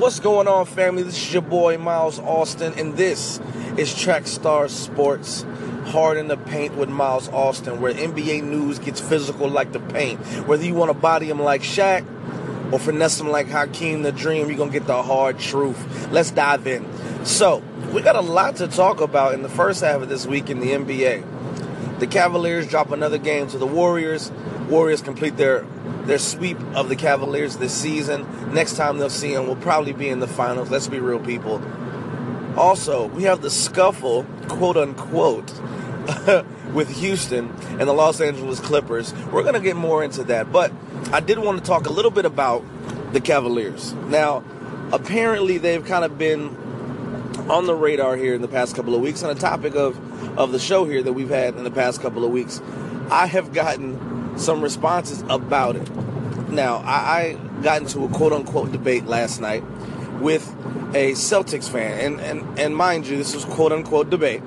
What's going on, family? This is your boy Miles Austin, and this is Track Star Sports. Hard in the paint with Miles Austin, where NBA news gets physical like the paint. Whether you want to body him like Shaq or finesse him like Hakeem the Dream, you're going to get the hard truth. Let's dive in. So, we got a lot to talk about in the first half of this week in the NBA. The Cavaliers drop another game to the Warriors. Warriors complete their their sweep of the Cavaliers this season. Next time they'll see them will probably be in the finals. Let's be real, people. Also, we have the scuffle, quote unquote, with Houston and the Los Angeles Clippers. We're going to get more into that, but I did want to talk a little bit about the Cavaliers. Now, apparently, they've kind of been on the radar here in the past couple of weeks, and a topic of, of the show here that we've had in the past couple of weeks. I have gotten some responses about it. Now, I, I got into a quote unquote debate last night with a Celtics fan, and, and, and mind you, this was quote unquote debate,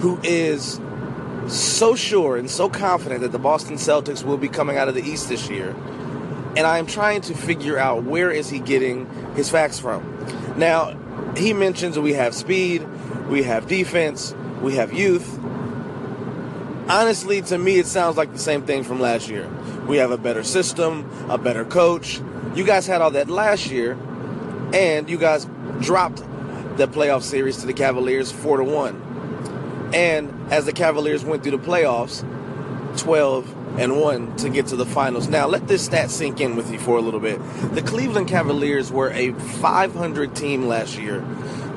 who is so sure and so confident that the Boston Celtics will be coming out of the East this year. And I am trying to figure out where is he getting his facts from. Now, he mentions we have speed, we have defense, we have youth, honestly, to me, it sounds like the same thing from last year. We have a better system, a better coach. You guys had all that last year, and you guys dropped the playoff series to the Cavaliers four to one. And as the Cavaliers went through the playoffs, twelve and one to get to the finals. Now, let this stat sink in with you for a little bit. The Cleveland Cavaliers were a 500 team last year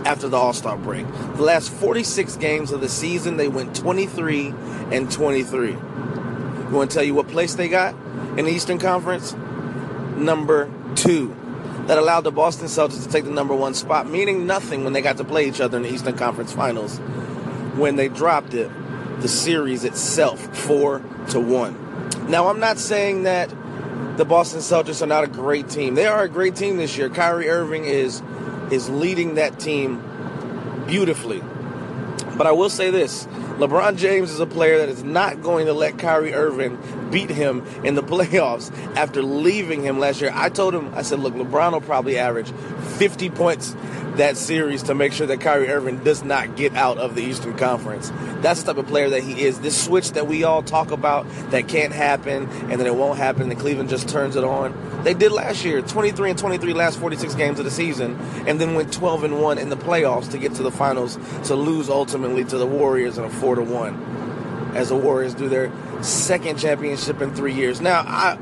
after the All Star break. The last 46 games of the season, they went 23 and 23. You want to tell you what place they got in the Eastern Conference? Number two. That allowed the Boston Celtics to take the number one spot, meaning nothing when they got to play each other in the Eastern Conference Finals. When they dropped it, the series itself, four to one. Now, I'm not saying that the Boston Celtics are not a great team. They are a great team this year. Kyrie Irving is is leading that team beautifully. But I will say this LeBron James is a player that is not going to let Kyrie Irving beat him in the playoffs after leaving him last year. I told him, I said, look, LeBron will probably average 50 points that series to make sure that Kyrie Irving does not get out of the Eastern Conference. That's the type of player that he is. This switch that we all talk about that can't happen and that it won't happen, and Cleveland just turns it on. They did last year, 23 and 23 last 46 games of the season, and then went 12 and 1 in the playoffs to get to the finals to lose ultimately to the Warriors in a 4 to 1 as the Warriors do their second championship in 3 years. Now, I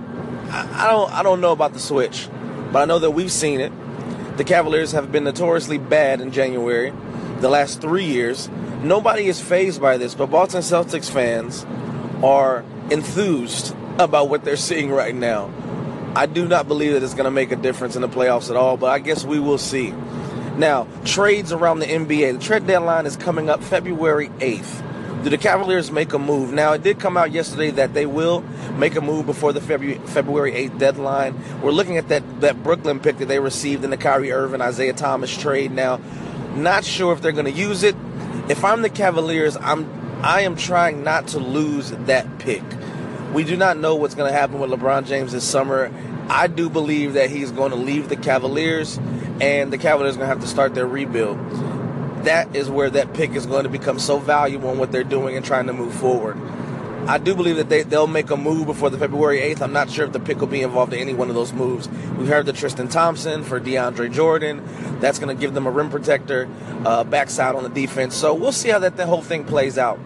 I don't I don't know about the switch, but I know that we've seen it the Cavaliers have been notoriously bad in January, the last three years. Nobody is fazed by this, but Boston Celtics fans are enthused about what they're seeing right now. I do not believe that it's going to make a difference in the playoffs at all, but I guess we will see. Now, trades around the NBA. The trade deadline is coming up February 8th. Do the Cavaliers make a move? Now, it did come out yesterday that they will make a move before the February, February 8th deadline. We're looking at that, that Brooklyn pick that they received in the Kyrie Irving, Isaiah Thomas trade now. Not sure if they're going to use it. If I'm the Cavaliers, I'm I am trying not to lose that pick. We do not know what's going to happen with LeBron James this summer. I do believe that he's going to leave the Cavaliers, and the Cavaliers are going to have to start their rebuild that is where that pick is going to become so valuable in what they're doing and trying to move forward. I do believe that they, they'll make a move before the February 8th. I'm not sure if the pick will be involved in any one of those moves. We've heard the Tristan Thompson for DeAndre Jordan. That's going to give them a rim protector, uh, backside on the defense. So we'll see how that the whole thing plays out.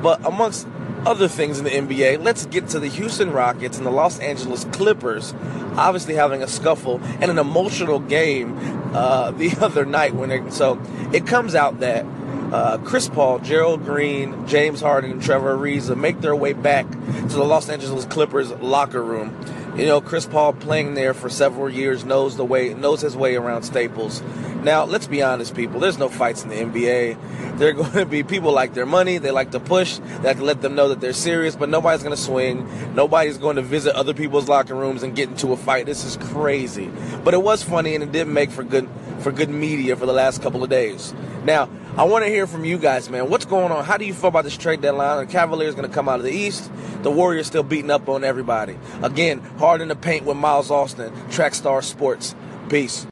But amongst other things in the NBA, let's get to the Houston Rockets and the Los Angeles Clippers, obviously having a scuffle and an emotional game uh, the other night when they, so it comes out that uh, Chris Paul, Gerald Green, James Harden, and Trevor Ariza make their way back to the Los Angeles Clippers locker room. You know, Chris Paul playing there for several years knows the way knows his way around Staples. Now, let's be honest, people. There's no fights in the NBA. There are going to be people like their money. They like to push. To let them know that they're serious. But nobody's going to swing. Nobody's going to visit other people's locker rooms and get into a fight. This is crazy. But it was funny, and it did make for good for good media for the last couple of days. Now, I want to hear from you guys, man. What's going on? How do you feel about this trade deadline? The Cavaliers going to come out of the East. The Warriors still beating up on everybody. Again, hard in the paint with Miles Austin, Trackstar Sports. Peace.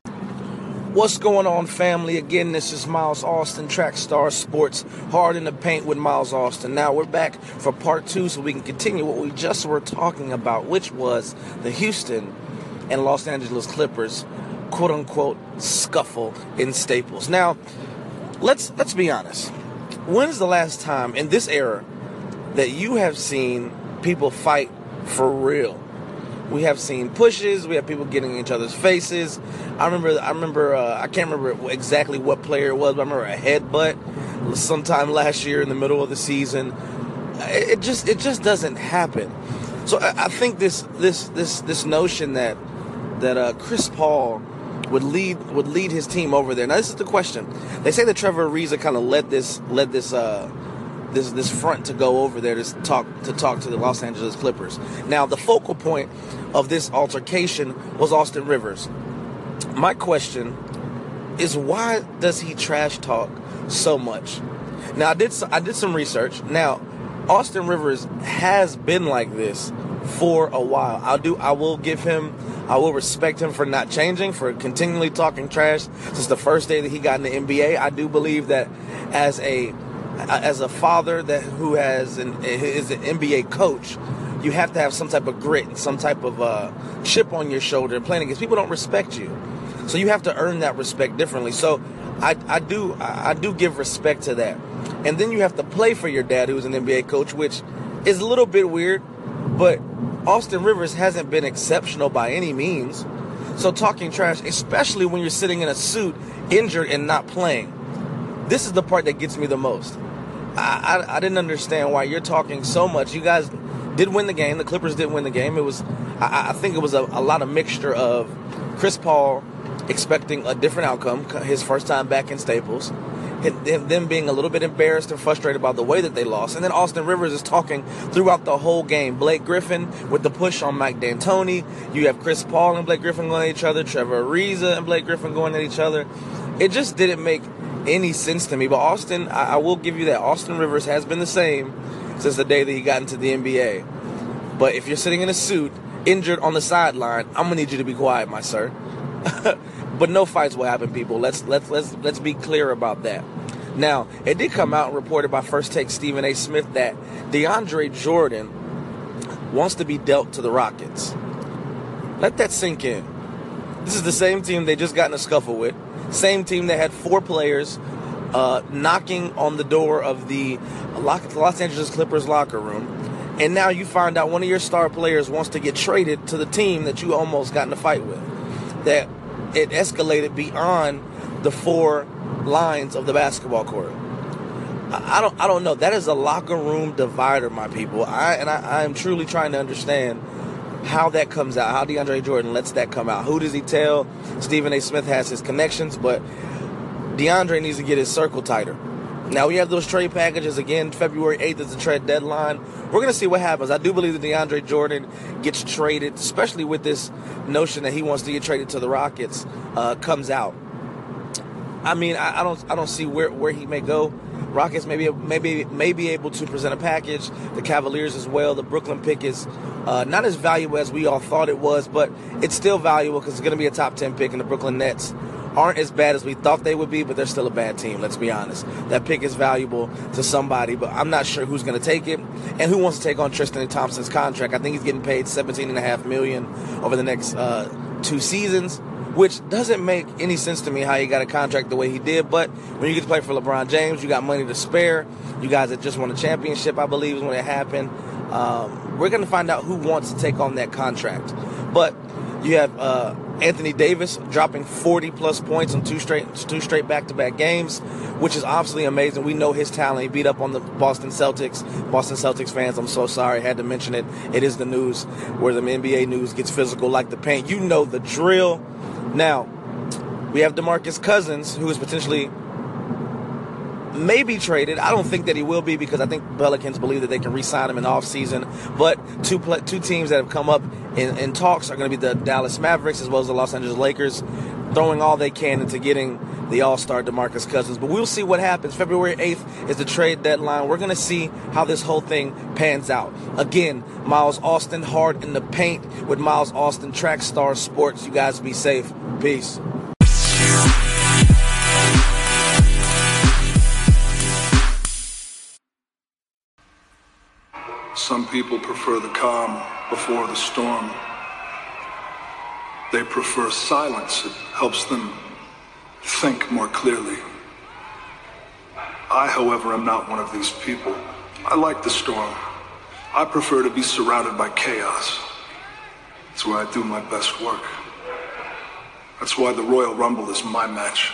What's going on, family? Again, this is Miles Austin, Trackstar Sports, hard in the paint with Miles Austin. Now we're back for part two so we can continue what we just were talking about, which was the Houston and Los Angeles Clippers quote unquote scuffle in Staples. Now, let's let's be honest. When's the last time in this era that you have seen people fight for real? We have seen pushes. We have people getting in each other's faces. I remember. I remember. Uh, I can't remember exactly what player it was, but I remember a headbutt sometime last year in the middle of the season. It just. It just doesn't happen. So I, I think this. This. This. This notion that that uh, Chris Paul would lead would lead his team over there. Now this is the question. They say that Trevor Ariza kind of led this led this uh, this this front to go over there to talk to talk to the Los Angeles Clippers. Now the focal point of this altercation was Austin Rivers. My question is why does he trash talk so much? Now I did I did some research. Now Austin Rivers has been like this for a while. I'll do I will give him I will respect him for not changing, for continually talking trash since the first day that he got in the NBA. I do believe that as a as a father that who has an is an NBA coach, you have to have some type of grit and some type of uh, chip on your shoulder playing against people don't respect you. So you have to earn that respect differently. So I, I do I do give respect to that. And then you have to play for your dad who's an NBA coach, which is a little bit weird, but Austin Rivers hasn't been exceptional by any means. So talking trash, especially when you're sitting in a suit, injured and not playing. This is the part that gets me the most. I, I, I didn't understand why you're talking so much. You guys did win the game. The Clippers did win the game. It was, I, I think it was a, a lot of mixture of Chris Paul expecting a different outcome, his first time back in Staples, them being a little bit embarrassed and frustrated about the way that they lost. And then Austin Rivers is talking throughout the whole game. Blake Griffin with the push on Mike D'Antoni. You have Chris Paul and Blake Griffin going at each other. Trevor Ariza and Blake Griffin going at each other. It just didn't make any sense to me. But Austin, I, I will give you that. Austin Rivers has been the same since the day that he got into the NBA. But if you're sitting in a suit, injured on the sideline, I'm gonna need you to be quiet, my sir. but no fights will happen, people. Let's let's let's let's be clear about that. Now, it did come out reported by First Take Stephen A. Smith that DeAndre Jordan wants to be dealt to the Rockets. Let that sink in. This is the same team they just got in a scuffle with. Same team that had four players uh, knocking on the door of the Los Angeles Clippers locker room. And now you find out one of your star players wants to get traded to the team that you almost got in a fight with. That it escalated beyond the four lines of the basketball court. I, don't I don't know. That is a locker room divider, my people. I and I, I am truly trying to understand how that comes out, how DeAndre Jordan lets that come out. Who does he tell? Stephen A. Smith has his connections, but DeAndre needs to get his circle tighter. Now we have those trade packages again. February 8th is the trade deadline. We're going to see what happens. I do believe that DeAndre Jordan gets traded, especially with this notion that he wants to get traded to the Rockets, uh, comes out. I mean, I, I, don't, I don't see where, where he may go. Rockets maybe, maybe, may be able to present a package. The Cavaliers as well. The Brooklyn pick is uh, not as valuable as we all thought it was, but it's still valuable because it's going to be a top 10 pick, in the Brooklyn Nets aren't as bad as we thought they would be, but they're still a bad team. Let's be honest. That pick is valuable to somebody, but I'm not sure who's going to take it and who wants to take on Tristan Thompson's contract. I think he's getting paid 17 and a half million over the next uh, two seasons, which doesn't make any sense to me how he got a contract the way he did. But when you get to play for LeBron James, you got money to spare. You guys that just won a championship, I believe, is when it happened. Um, we're going to find out who wants to take on that contract. But you have uh, Anthony Davis dropping 40 plus points in two straight two straight back to back games, which is obviously amazing. We know his talent. He beat up on the Boston Celtics. Boston Celtics fans, I'm so sorry, had to mention it. It is the news where the NBA news gets physical like the paint. You know the drill. Now, we have DeMarcus Cousins, who is potentially may be traded. I don't think that he will be because I think Pelicans believe that they can re-sign him in the offseason. But two two teams that have come up in, in talks are going to be the Dallas Mavericks as well as the Los Angeles Lakers, throwing all they can into getting the All-Star DeMarcus Cousins. But we'll see what happens. February 8th is the trade deadline. We're going to see how this whole thing pans out. Again, Miles Austin hard in the paint with Miles Austin Track Star Sports. You guys be safe. Peace. People prefer the calm before the storm. They prefer silence. It helps them think more clearly. I, however, am not one of these people. I like the storm. I prefer to be surrounded by chaos. It's where I do my best work. That's why the Royal Rumble is my match.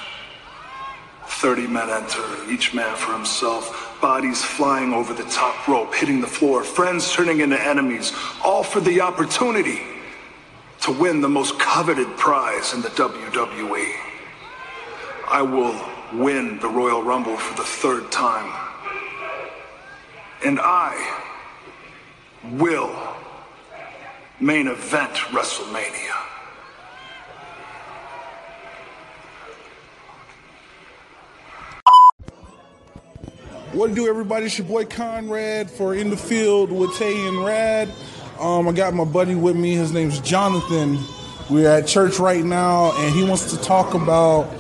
30 men enter, each man for himself, bodies flying over the top rope, hitting the floor, friends turning into enemies, all for the opportunity to win the most coveted prize in the WWE. I will win the Royal Rumble for the third time. And I will main event WrestleMania. What to do, everybody? It's your boy Conrad for In the Field with Tay and Rad. Um, I got my buddy with me. His name's Jonathan. We're at church right now, and he wants to talk about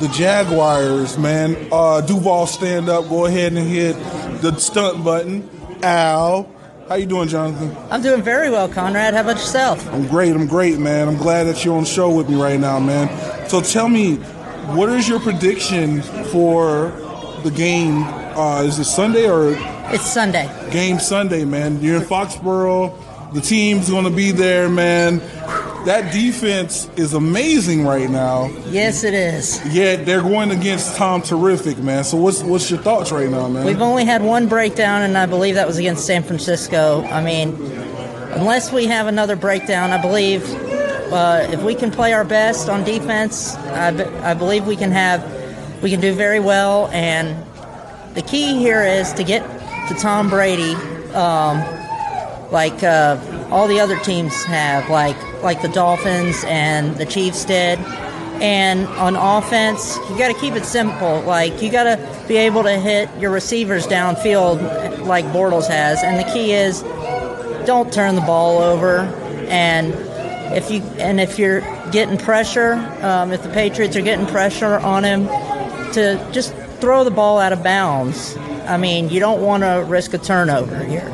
the Jaguars, man. Uh, Duval, stand up. Go ahead and hit the stunt button. Al. How you doing, Jonathan? I'm doing very well, Conrad. How about yourself? I'm great. I'm great, man. I'm glad that you're on the show with me right now, man. So tell me, what is your prediction for the game? Uh, is it Sunday or It's Sunday. game Sunday, man? You're in Foxborough. The team's going to be there, man. That defense is amazing right now. Yes, it is. Yet they're going against Tom Terrific, man. So what's what's your thoughts right now, man? We've only had one breakdown, and I believe that was against San Francisco. I mean, unless we have another breakdown, I believe uh, if we can play our best on defense, I, be- I believe we can have we can do very well. And the key here is to get to Tom Brady, um, like uh, all the other teams have, like like the Dolphins and the Chiefs did. And on offense, you got to keep it simple. Like you got to be able to hit your receivers downfield, like Bortles has. And the key is don't turn the ball over. And if you and if you're getting pressure, um, if the Patriots are getting pressure on him, to just throw the ball out of bounds. I mean, you don't want to risk a turnover here.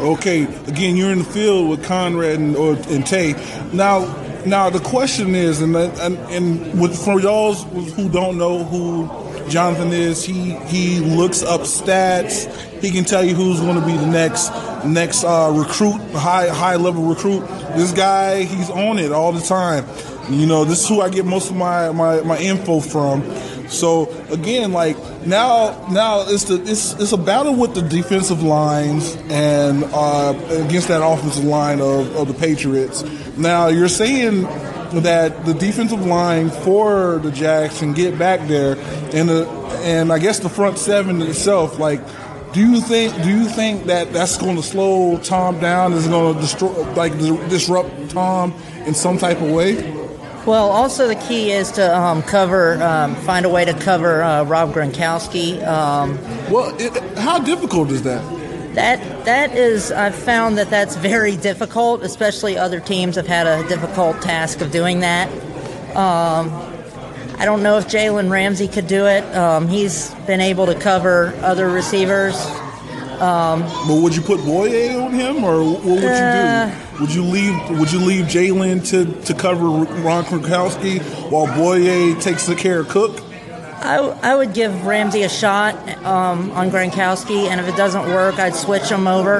Okay, again, you're in the field with Conrad and, or, and Tay. Now, now the question is, and and, and with, for y'all who don't know who Jonathan is, he he looks up stats. He can tell you who's going to be the next next uh, recruit, high high level recruit. This guy, he's on it all the time. You know, this is who I get most of my my, my info from. So again, like now, now it's the it's it's a battle with the defensive lines and uh, against that offensive line of, of the Patriots. Now you're saying that the defensive line for the Jags can get back there, and the and I guess the front seven itself, like. Do you think? Do you think that that's going to slow Tom down? Is going to destroy, like, disrupt Tom in some type of way? Well, also the key is to um, cover, um, find a way to cover uh, Rob Gronkowski. Um, Well, it, how difficult is that? that that is, I've found that that's very difficult. Especially other teams have had a difficult task of doing that. Um, I don't know if Jalen Ramsey could do it. Um, he's been able to cover other receivers. But would you put Bouye on him, or what would you Uh, do? Would you leave? Would you leave Jalen to, to cover Rob Gronkowski while Bouye takes the care of Cook? I, I would give Ramsey a shot um, on Gronkowski, and if it doesn't work, I'd switch him over.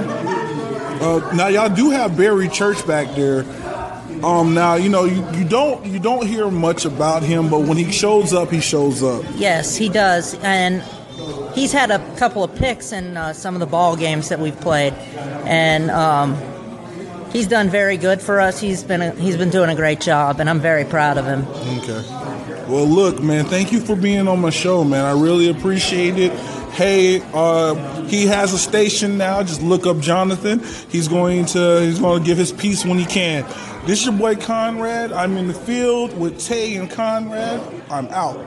Uh, now y'all do have Barry Church back there. Um, now you know you, you don't you don't hear much about him, but when he shows up, he shows up. Yes, he does, and he's had a couple of picks in uh, some of the ball games that we've played, and um, he's done very good for us. He's been a, he's been doing a great job, and I'm very proud of him. Okay. Well, look, man, thank you for being on my show, man. I really appreciate it. Hey, uh, he has a station now. Just look up Jonathan. He's going to he's going to give his piece when he can. This is your boy Conrad. I'm in the field with Tay and Conrad. I'm out.